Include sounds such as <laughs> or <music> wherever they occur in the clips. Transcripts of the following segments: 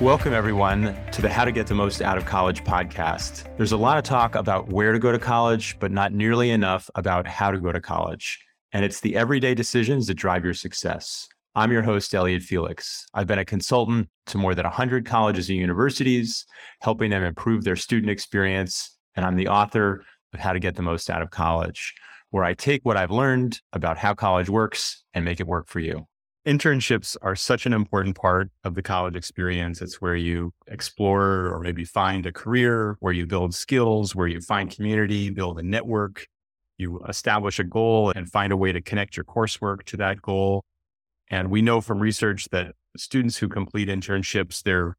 Welcome, everyone, to the How to Get the Most Out of College podcast. There's a lot of talk about where to go to college, but not nearly enough about how to go to college. And it's the everyday decisions that drive your success. I'm your host, Elliot Felix. I've been a consultant to more than 100 colleges and universities, helping them improve their student experience. And I'm the author of How to Get the Most Out of College, where I take what I've learned about how college works and make it work for you internships are such an important part of the college experience. It's where you explore or maybe find a career, where you build skills, where you find community, build a network, you establish a goal and find a way to connect your coursework to that goal. And we know from research that students who complete internships, they're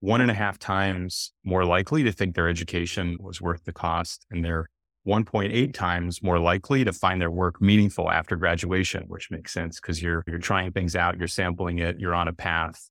one and a half times more likely to think their education was worth the cost and they're 1.8 times more likely to find their work meaningful after graduation, which makes sense because you're you're trying things out, you're sampling it, you're on a path.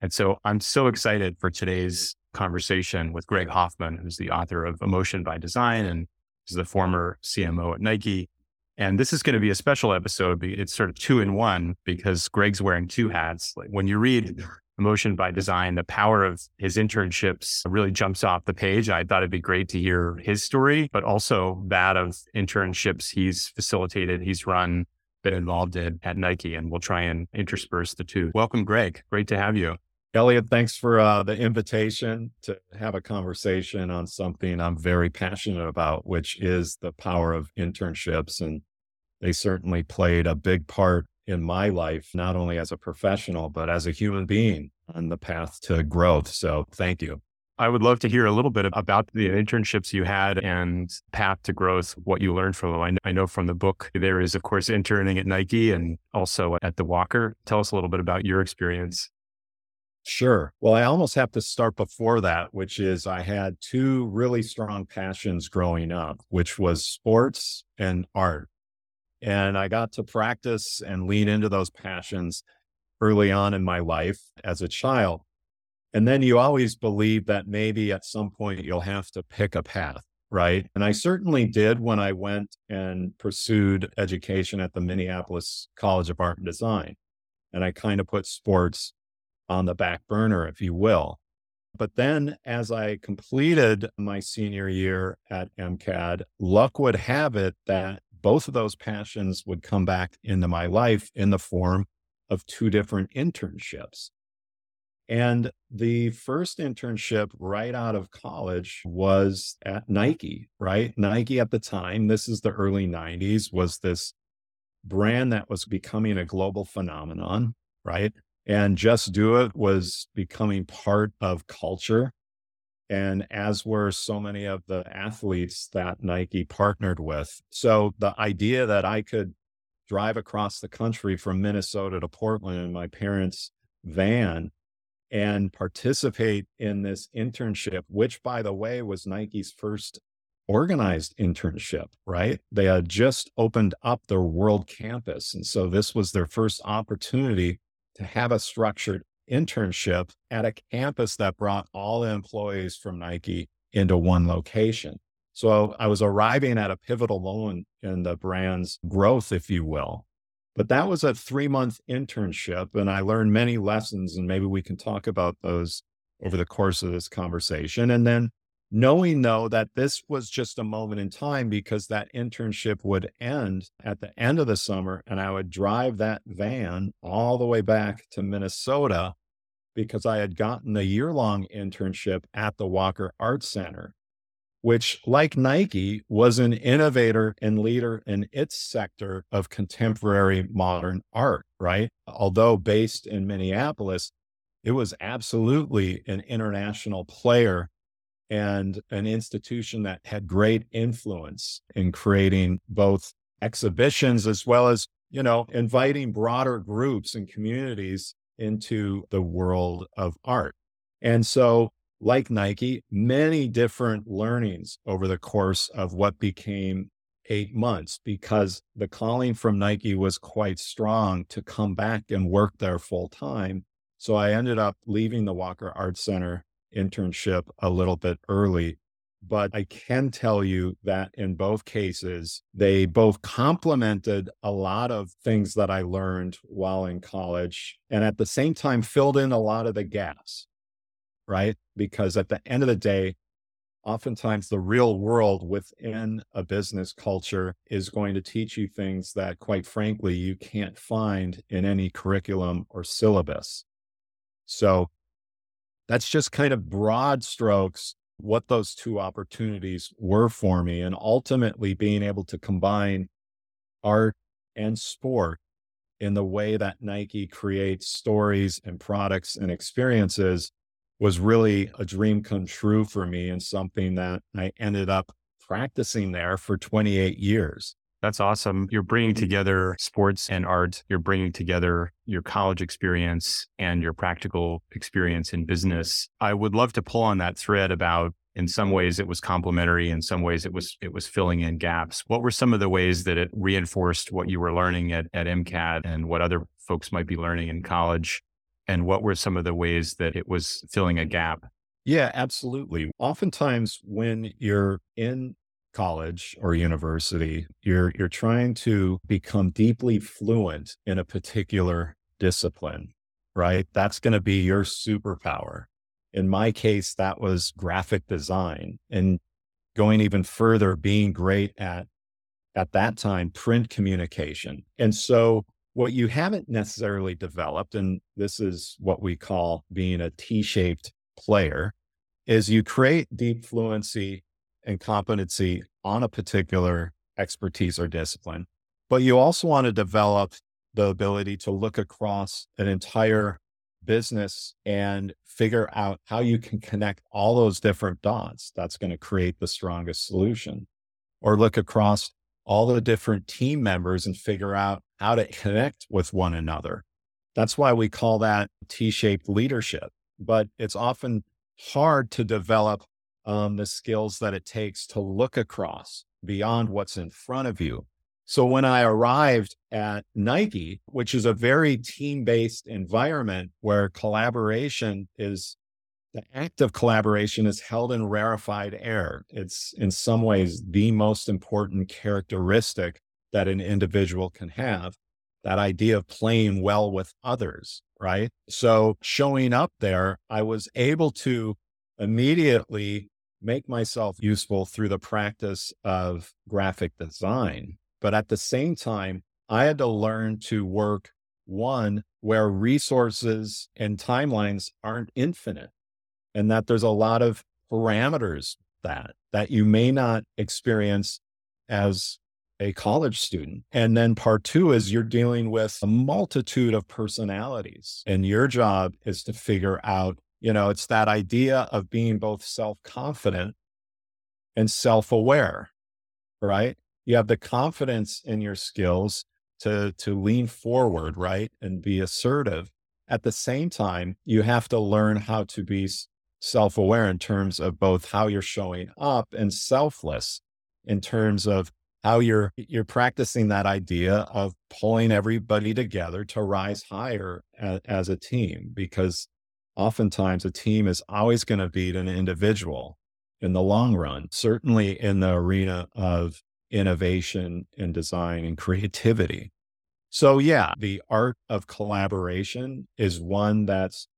And so I'm so excited for today's conversation with Greg Hoffman, who's the author of Emotion by Design and is the former CMO at Nike. And this is going to be a special episode. It's sort of two in one because Greg's wearing two hats. Like when you read mm-hmm. Emotion by Design, the power of his internships really jumps off the page. I thought it'd be great to hear his story, but also that of internships he's facilitated, he's run, been involved in at Nike, and we'll try and intersperse the two. Welcome, Greg. Great to have you. Elliot, thanks for uh, the invitation to have a conversation on something I'm very passionate about, which is the power of internships. And they certainly played a big part in my life, not only as a professional, but as a human being on the path to growth. So thank you. I would love to hear a little bit about the internships you had and path to growth, what you learned from them. I know from the book, there is, of course, interning at Nike and also at the Walker. Tell us a little bit about your experience. Sure. Well, I almost have to start before that, which is I had two really strong passions growing up, which was sports and art. And I got to practice and lean into those passions early on in my life as a child. And then you always believe that maybe at some point you'll have to pick a path, right? And I certainly did when I went and pursued education at the Minneapolis College of Art and Design. And I kind of put sports on the back burner, if you will. But then as I completed my senior year at MCAD, luck would have it that both of those passions would come back into my life in the form of two different internships. And the first internship right out of college was at Nike, right? Nike at the time, this is the early 90s, was this brand that was becoming a global phenomenon, right? And Just Do It was becoming part of culture and as were so many of the athletes that Nike partnered with. So the idea that I could drive across the country from Minnesota to Portland in my parents' van and participate in this internship, which, by the way, was Nike's first organized internship, right? They had just opened up their world campus. And so this was their first opportunity to have a structured internship at a campus that brought all the employees from Nike into one location. So I was arriving at a pivotal moment in the brand's growth, if you will. But that was a three month internship, and I learned many lessons, and maybe we can talk about those over the course of this conversation. And then knowing though that this was just a moment in time because that internship would end at the end of the summer and I would drive that van all the way back to Minnesota because I had gotten a year long internship at the Walker Art Center, which, like Nike, was an innovator and leader in its sector of contemporary modern art, right? Although based in Minneapolis, it was absolutely an international player and an institution that had great influence in creating both exhibitions as well as, you know, inviting broader groups and communities into the world of art. And so, like Nike, many different learnings over the course of what became eight months because the calling from Nike was quite strong to come back and work there full time. So I ended up leaving the Walker Art Center internship a little bit early. But I can tell you that in both cases, they both complemented a lot of things that I learned while in college and at the same time filled in a lot of the gaps. right? Because at the end of the day, oftentimes the real world within a business culture is going to teach you things that, quite frankly, you can't find in any curriculum or syllabus. So that's just kind of broad strokes what those two opportunities were for me. And ultimately being able to combine art and sport in the way that Nike creates stories and products and experiences was really a dream come true for me and something that I ended up practicing there for 28 years. That's awesome. You're bringing mm-hmm. together sports and art. You're bringing together your college experience and your practical experience in business. I would love to pull on that thread about in some ways it was complementary in some ways it was it was filling in gaps what were some of the ways that it reinforced what you were learning at, at mcad and what other folks might be learning in college and what were some of the ways that it was filling a gap? Yeah, absolutely. Oftentimes when you're in college or university, you're you're trying to become deeply fluent in a particular discipline, right? That's going to be your superpower. In my case, that was graphic design and going even further, being great at at that time print communication. And so what you haven't necessarily developed, and this is what we call being a T shaped player, is you create deep fluency and competency on a particular expertise or discipline. But you also want to develop the ability to look across an entire business and figure out how you can connect all those different dots. That's going to create the strongest solution. Or look across all the different team members and figure out how to connect with one another. That's why we call that T shaped leadership. But it's often hard to develop um, the skills that it takes to look across beyond what's in front of you. So when I arrived at Nike, which is a very team based environment where collaboration is the act of collaboration is held in rarefied air. It's in some ways the most important characteristic that an individual can have. That idea of playing well with others, right? So showing up there, I was able to immediately make myself useful through the practice of graphic design. But at the same time, I had to learn to work one where resources and timelines aren't infinite and that there's a lot of parameters that that you may not experience as a college student. And then part two is you're dealing with a multitude of personalities. And your job is to figure out, you know, it's that idea of being both self confident and self aware, right? You have the confidence in your skills to, to lean forward, right? And be assertive. At the same time, you have to learn how to be self aware in terms of both how you're showing up and selfless in terms of how you're you're practicing that idea of pulling everybody together to rise higher as, as a team because oftentimes a team is always going to beat an individual in the long run certainly in the arena of innovation and design and creativity so yeah the art of collaboration is one that's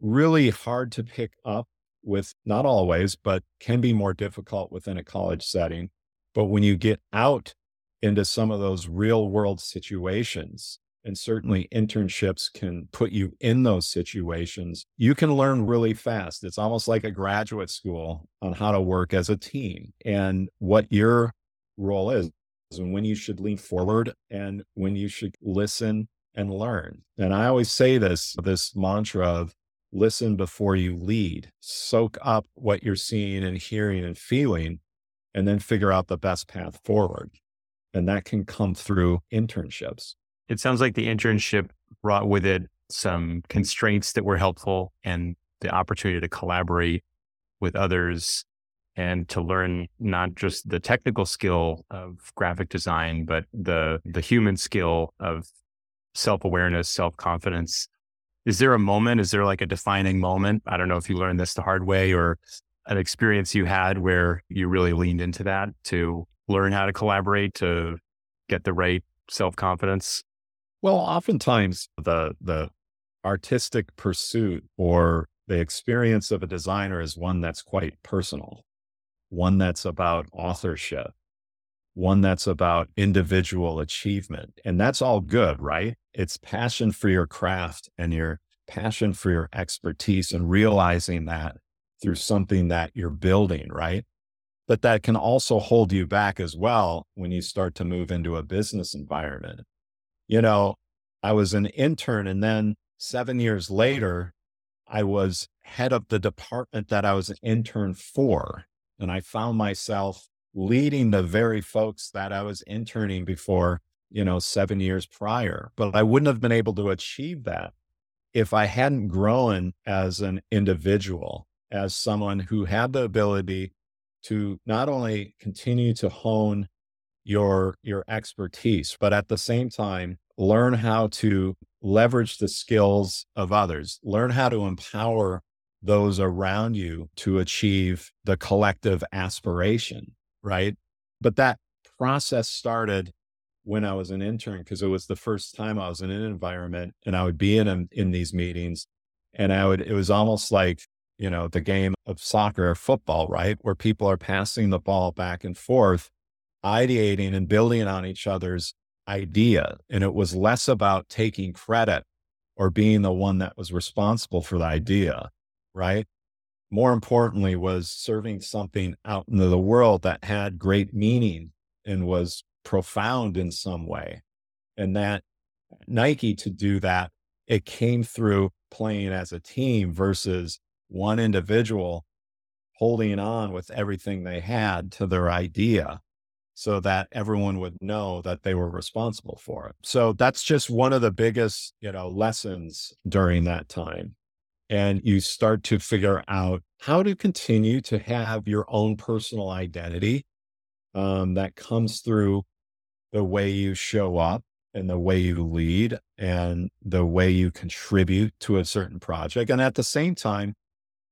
really hard to pick up with, not always, but can be more difficult within a college setting. But when you get out into some of those real world situations, and certainly internships can put you in those situations, you can learn really fast. It's almost like a graduate school on how to work as a team and what your role is and when you should lean forward and when you should listen and learn. And I always say this, this mantra of listen before you lead, soak up what you're seeing and hearing and feeling, and then figure out the best path forward. And that can come through internships. It sounds like the internship brought with it some constraints that were helpful and the opportunity to collaborate with others and to learn not just the technical skill of graphic design, but the the human skill of self-awareness, self-confidence, is there a moment? Is there like a defining moment? I don't know if you learned this the hard way or an experience you had where you really leaned into that to learn how to collaborate, to get the right self confidence? Well, oftentimes the the artistic pursuit or the experience of a designer is one that's quite personal, one that's about authorship, one that's about individual achievement. And that's all good, right? It's passion for your craft and your passion for your expertise and realizing that through something that you're building, right? But that can also hold you back as well when you start to move into a business environment. You know, I was an intern and then seven years later, I was head of the department that I was an intern for. And I found myself leading the very folks that I was interning before, you know, seven years prior. But I wouldn't have been able to achieve that if I hadn't grown as an individual, as someone who had the ability to not only continue to hone your your expertise, but at the same time learn how to leverage the skills of others, learn how to empower those around you to achieve the collective aspiration, right? But that process started when I was an intern because it was the first time I was in an environment and I would be in in these meetings and I would it was almost like you know the game of soccer or football right where people are passing the ball back and forth ideating and building on each other's idea and it was less about taking credit or being the one that was responsible for the idea right more importantly was serving something out into the world that had great meaning and was profound in some way. And that Nike to do that, it came through playing as a team versus one individual holding on with everything they had to their idea so that everyone would know that they were responsible for it. So that's just one of the biggest, you know, lessons during that time. And you start to figure out how to continue to have your own personal identity um, that comes through the way you show up and the way you lead and the way you contribute to a certain project. And at the same time,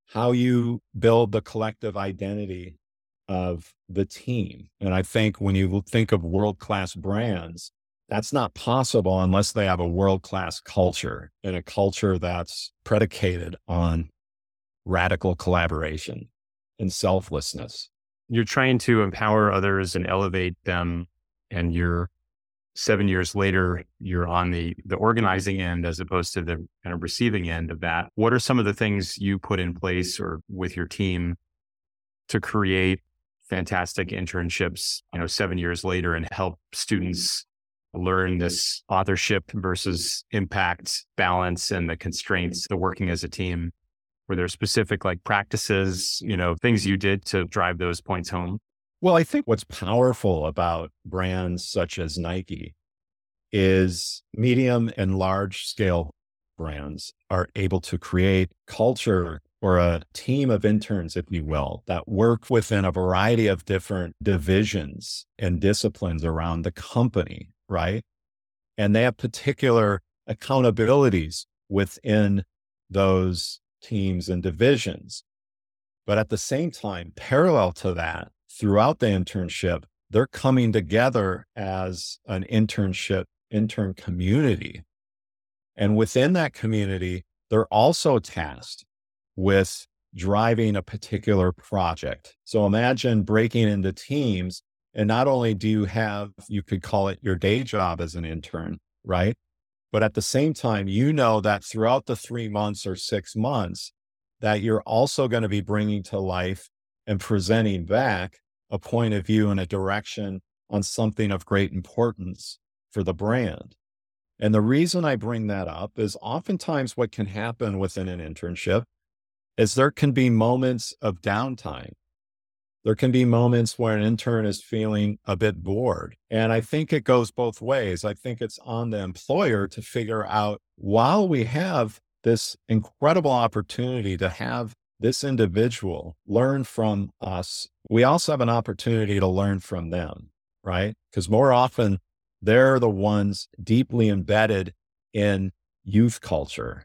how you build the collective identity of the team. And I think when you think of world class brands, that's not possible unless they have a world class culture and a culture that's predicated on radical collaboration and selflessness. You're trying to empower others and elevate them and you're seven years later, you're on the the organizing end as opposed to the kind of receiving end of that. What are some of the things you put in place or with your team to create fantastic internships, you know, seven years later and help students learn this authorship versus impact balance and the constraints, the working as a team? Were there specific like practices, you know, things you did to drive those points home? Well, I think what's powerful about brands such as Nike is medium and large scale brands are able to create culture or a team of interns, if you will, that work within a variety of different divisions and disciplines around the company, right? And they have particular accountabilities within those teams and divisions. But at the same time, parallel to that, throughout the internship, they're coming together as an internship, intern community. And within that community, they're also tasked with driving a particular project. So imagine breaking into teams. And not only do you have, you could call it your day job as an intern, right? But at the same time, you know that throughout the three months or six months, that you're also going to be bringing to life and presenting back a point of view and a direction on something of great importance for the brand. And the reason I bring that up is oftentimes what can happen within an internship is there can be moments of downtime. There can be moments where an intern is feeling a bit bored. And I think it goes both ways. I think it's on the employer to figure out while we have this incredible opportunity to have this individual learn from us, we also have an opportunity to learn from them, right? Because more often they're the ones deeply embedded in youth culture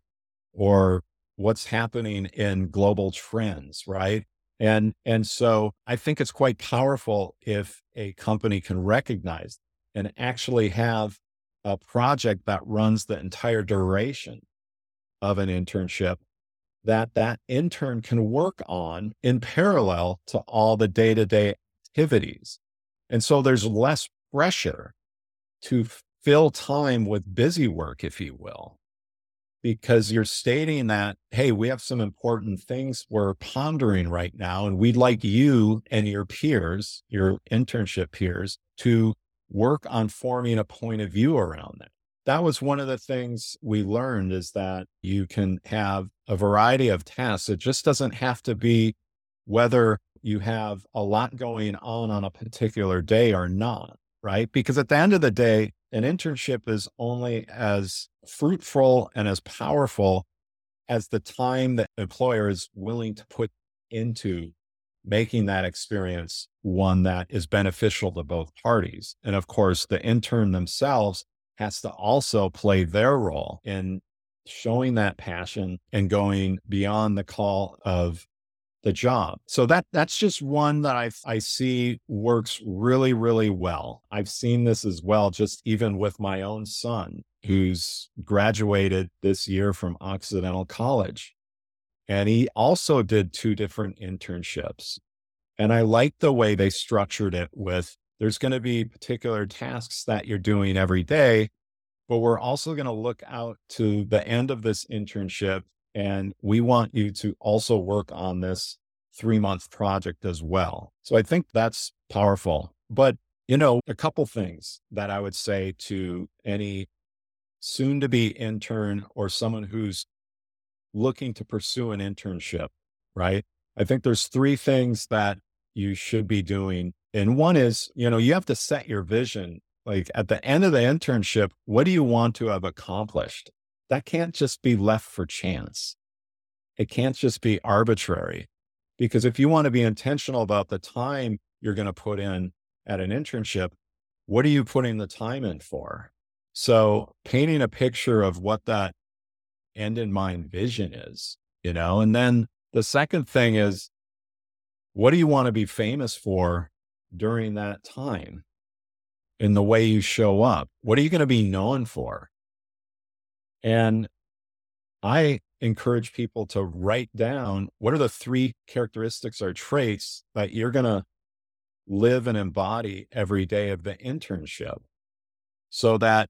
or what's happening in global trends, right? And and so I think it's quite powerful if a company can recognize and actually have a project that runs the entire duration of an internship that that intern can work on in parallel to all the day to day activities. And so there's less pressure to fill time with busy work, if you will, because you're stating that, hey, we have some important things we're pondering right now, and we'd like you and your peers, your internship peers, to work on forming a point of view around that. That was one of the things we learned is that you can have a variety of tasks. It just doesn't have to be whether you have a lot going on on a particular day or not, right? Because at the end of the day, an internship is only as fruitful and as powerful as the time that employer is willing to put into making that experience one that is beneficial to both parties. And of course, the intern themselves has to also play their role in showing that passion and going beyond the call of the job. So that that's just one that I I see works really really well. I've seen this as well just even with my own son who's graduated this year from Occidental College. And he also did two different internships. And I like the way they structured it with there's going to be particular tasks that you're doing every day, but we're also going to look out to the end of this internship and we want you to also work on this three month project as well. So I think that's powerful. But, you know, a couple things that I would say to any soon to be intern or someone who's looking to pursue an internship, right? I think there's three things that you should be doing. And one is, you know, you have to set your vision. Like at the end of the internship, what do you want to have accomplished? That can't just be left for chance. It can't just be arbitrary. Because if you want to be intentional about the time you're going to put in at an internship, what are you putting the time in for? So painting a picture of what that end in mind vision is, you know, and then the second thing is, what do you want to be famous for during that time in the way you show up? What are you going to be known for? And I encourage people to write down what are the three characteristics or traits that you're going to live and embody every day of the internship so that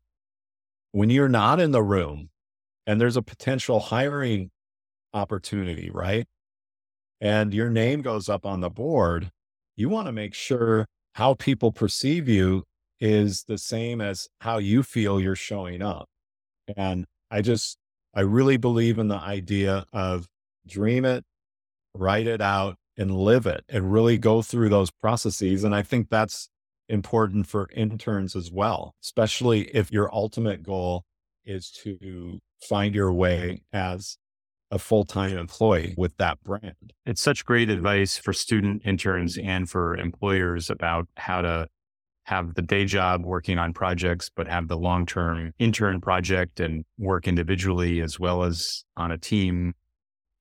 when you're not in the room and there's a potential hiring opportunity, right? And your name goes up on the board, you want to make sure how people perceive you is the same as how you feel you're showing up. And I just, I really believe in the idea of dream it, write it out, and live it, and really go through those processes. And I think that's important for interns as well, especially if your ultimate goal is to find your way as a full time employee with that brand. It's such great advice for student interns and for employers about how to have the day job working on projects, but have the long term intern project and work individually as well as on a team.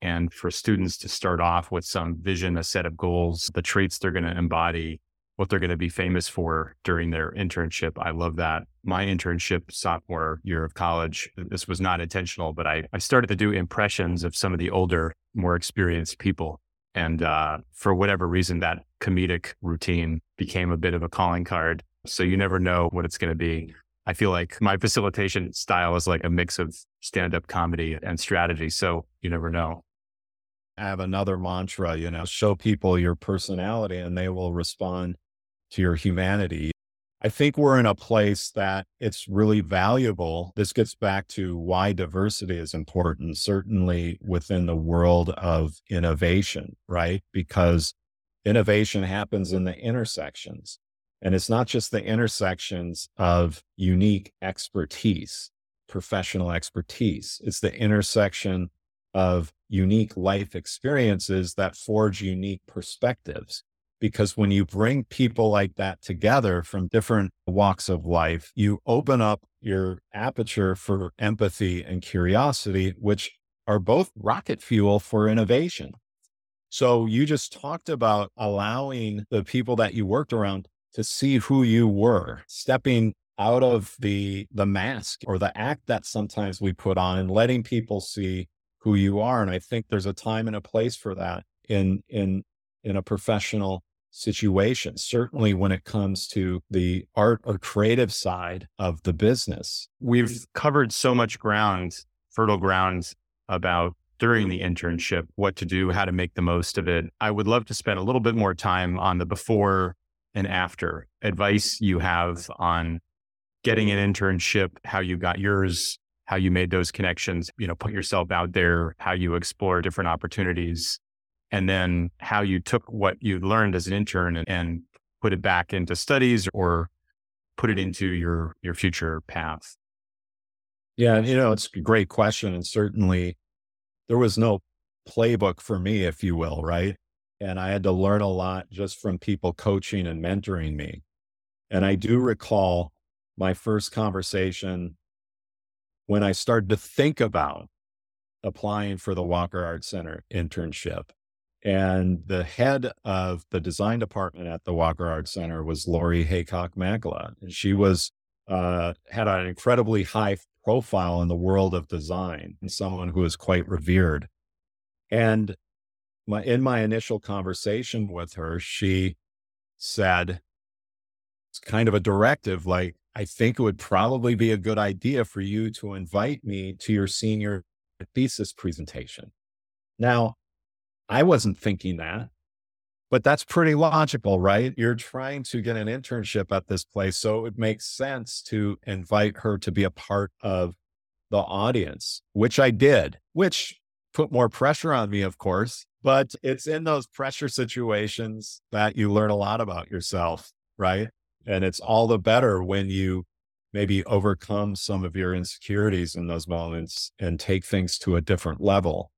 And for students to start off with some vision, a set of goals, the traits they're going to embody, what they're going to be famous for during their internship. I love that. My internship sophomore year of college, uh, this was not intentional, but I, I started to do impressions of some of the older, more experienced people. And uh, for whatever reason, that comedic routine became a bit of a calling card. So you never know what it's going to be. I feel like my facilitation style is like a mix of stand up comedy and strategy. So you never know I have another mantra, you know, show people your personality and they will respond to your humanity. I think we're in a place that it's really valuable. This gets back to why diversity is important, certainly within the world of innovation, right? Because innovation happens in the intersections. And it's not just the intersections of unique expertise, professional expertise. It's the intersection of unique life experiences that forge unique perspectives because when you bring people like that together from different walks of life, you open up your aperture for empathy and curiosity, which are both rocket fuel for innovation. So you just talked about allowing the people that you worked around to see who you were, stepping out of the the mask or the act that sometimes we put on and letting people see who you are. And I think there's a time and a place for that in, in, in a professional situation, certainly when it comes to the art or creative side of the business. We've covered so much ground, fertile ground about during the internship, what to do, how to make the most of it. I would love to spend a little bit more time on the before and after advice you have on getting an internship, how you got yours, how you made those connections, you know, put yourself out there, how you explore different opportunities, and then how you took what you learned as an intern and, and put it back into studies or put it into your your future path. Yeah, you know, it's a great question. And certainly there was no playbook for me, if you will, right? And I had to learn a lot just from people coaching and mentoring me. And I do recall my first conversation when I started to think about applying for the Walker Art Center internship. And the head of the design department at the Walker Art Center was Laurie Haycock Makela. And she was, uh, had an incredibly high profile in the world of design and someone who was quite revered. And my, in my initial conversation with her, she said, it's kind of a directive like, I think it would probably be a good idea for you to invite me to your senior thesis presentation. Now, I wasn't thinking that, but that's pretty logical, right? You're trying to get an internship at this place. So it makes sense to invite her to be a part of the audience, which I did, which put more pressure on me, of course. But it's in those pressure situations that you learn a lot about yourself, right? And it's all the better when you maybe overcome some of your insecurities in those moments and take things to a different level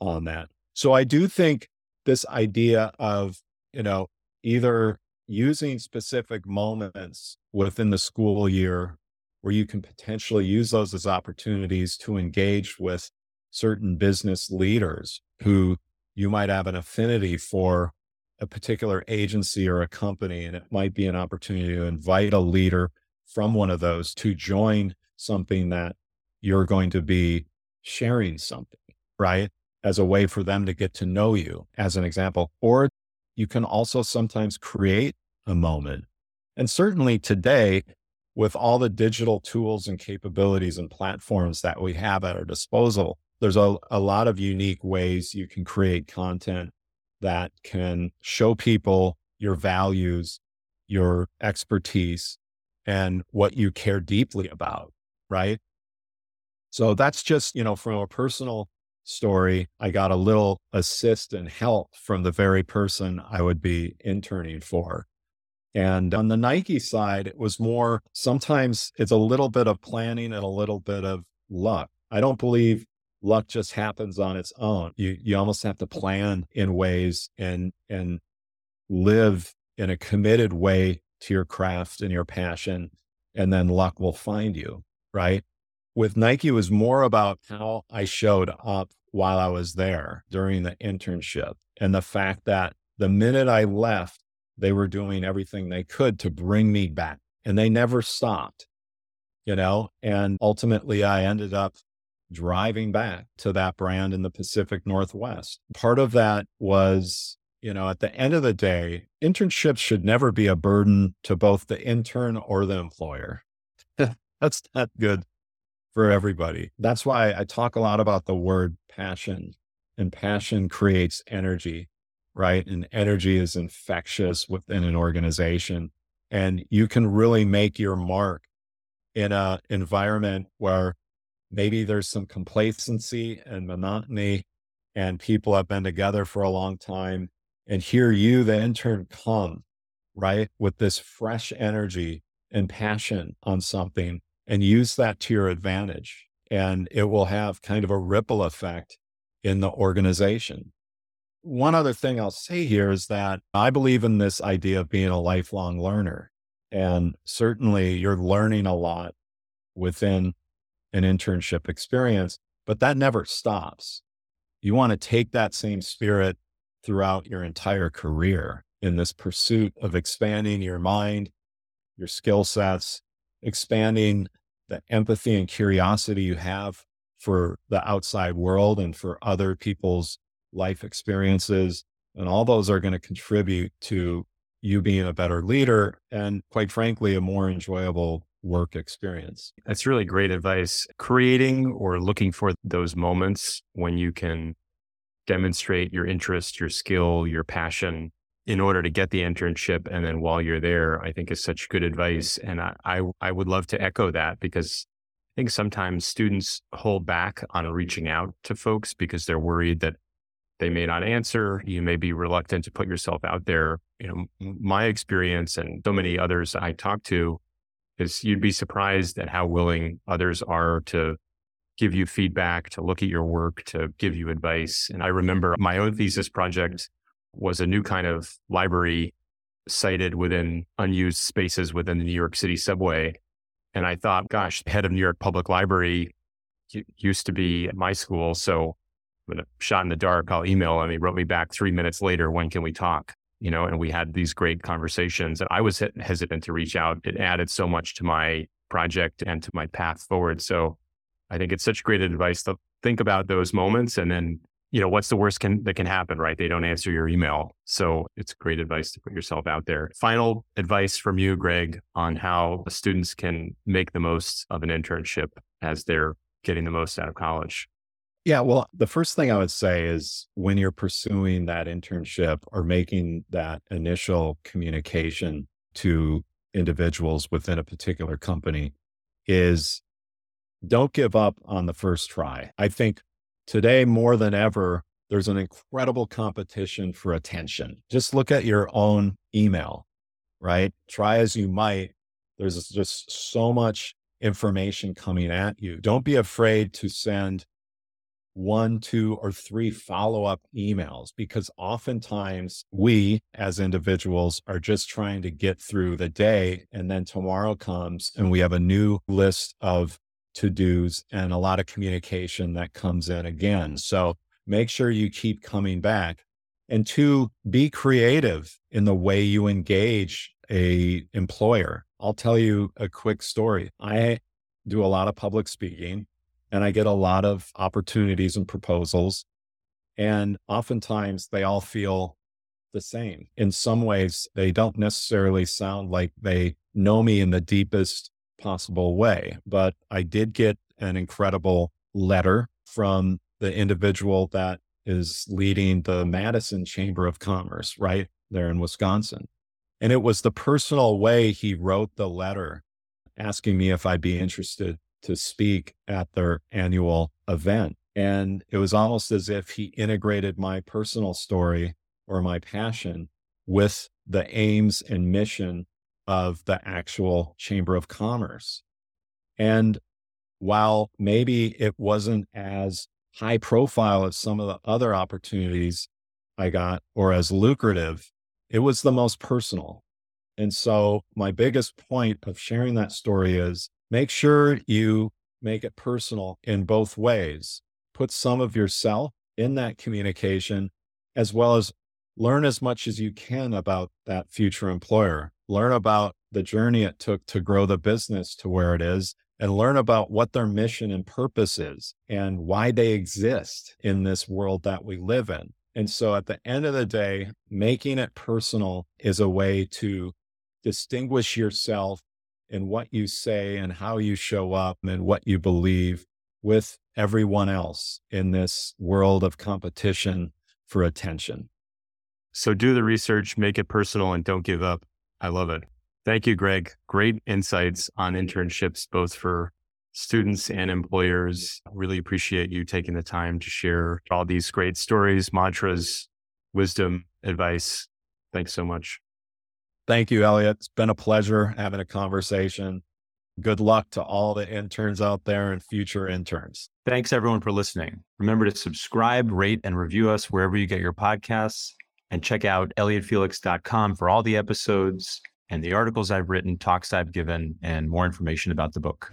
on that. So I do think this idea of, you know, either using specific moments within the school year where you can potentially use those as opportunities to engage with certain business leaders who you might have an affinity for a particular agency or a company. And it might be an opportunity to invite a leader from one of those to join something that you're going to be sharing something, right? As a way for them to get to know you, as an example. Or you can also sometimes create a moment. And certainly today, with all the digital tools and capabilities and platforms that we have at our disposal, there's a, a lot of unique ways you can create content that can show people your values, your expertise, and what you care deeply about. Right. So that's just, you know, from a personal story, I got a little assist and help from the very person I would be interning for. And on the Nike side, it was more sometimes it's a little bit of planning and a little bit of luck. I don't believe luck just happens on its own. You you almost have to plan in ways and and live in a committed way to your craft and your passion, and then luck will find you, right? With Nike, it was more about how I showed up while I was there during the internship and the fact that the minute I left, they were doing everything they could to bring me back and they never stopped, you know? And ultimately, I ended up driving back to that brand in the Pacific Northwest. Part of that was, you know, at the end of the day, internships should never be a burden to both the intern or the employer. <laughs> That's not good for everybody. That's why I talk a lot about the word passion, and passion creates energy, right? And energy is infectious within an organization. And you can really make your mark in a environment where maybe there's some complacency and monotony and people have been together for a long time and here you the intern come right with this fresh energy and passion on something and use that to your advantage and it will have kind of a ripple effect in the organization one other thing i'll say here is that i believe in this idea of being a lifelong learner and certainly you're learning a lot within an internship experience, but that never stops. You want to take that same spirit throughout your entire career in this pursuit of expanding your mind, your skill sets, expanding the empathy and curiosity you have for the outside world and for other people's life experiences. And all those are going to contribute to you being a better leader and, quite frankly, a more enjoyable work experience. That's really great advice. Creating or looking for those moments when you can demonstrate your interest, your skill, your passion in order to get the internship. And then while you're there, I think is such good mm-hmm. advice. And I, I, I would love to echo that because I think sometimes students hold back on reaching out to folks because they're worried that they may not answer. You may be reluctant to put yourself out there. You know, my experience and so many others I talk to is you'd be surprised at how willing others are to give you feedback, to look at your work, to give you advice. And I remember my own thesis project was a new kind of library sited within unused spaces within the New York City subway. And I thought, gosh, head of New York Public Library used to be at my school. So a shot in the dark, I'll email him. He wrote me back three minutes later, when can we talk? You know, and we had these great conversations. And I was hesitant to reach out. It added so much to my project and to my path forward. So I think it's such great advice to think about those moments and then, you know, what's the worst can that can happen, right? They don't answer your email. So it's great advice to put yourself out there. Final advice from you, Greg, on how students can make the most of an internship as they're getting the most out of college. Yeah, well, the first thing I would say is when you're pursuing that internship or making that initial communication to individuals within a particular company is don't give up on the first try. I think today more than ever, there's an incredible competition for attention. Just look at your own email, right? Try as you might, there's just so much information coming at you. Don't be afraid to send one, two, or three follow up emails because oftentimes we as individuals are just trying to get through the day. And then tomorrow comes and we have a new list of to dos and a lot of communication that comes in again. So make sure you keep coming back. And two, be creative in the way you engage a employer. I'll tell you a quick story. I do a lot of public speaking and I get a lot of opportunities and proposals. And oftentimes they all feel the same. In some ways, they don't necessarily sound like they know me in the deepest possible way. But I did get an incredible letter from the individual that is leading the Madison Chamber of Commerce right there in Wisconsin. And it was the personal way he wrote the letter asking me if I'd be interested to speak at their annual event. And it was almost as if he integrated my personal story or my passion with the aims and mission of the actual Chamber of Commerce. And while maybe it wasn't as high profile as some of the other opportunities I got or as lucrative, it was the most personal. And so, my biggest point of sharing that story is make sure you make it personal in both ways. Put some of yourself in that communication, as well as learn as much as you can about that future employer. Learn about the journey it took to grow the business to where it is and learn about what their mission and purpose is and why they exist in this world that we live in. And so at the end of the day, making it personal is a way to distinguish yourself in what you say and how you show up and what you believe with everyone else in this world of competition for attention. So do the research, make it personal, and don't give up. I love it. Thank you, Greg. Great insights on internships, both for students and employers. Really appreciate you taking the time to share all these great stories, mantras, wisdom, advice. Thanks so much. Thank you, Elliot. It's been a pleasure having a conversation. Good luck to all the interns out there and future interns. Thanks, everyone, for listening. Remember to subscribe, rate, and review us wherever you get your podcasts. And check out elliotfelix.com for all the episodes and the articles I've written, talks I've given, and more information about the book.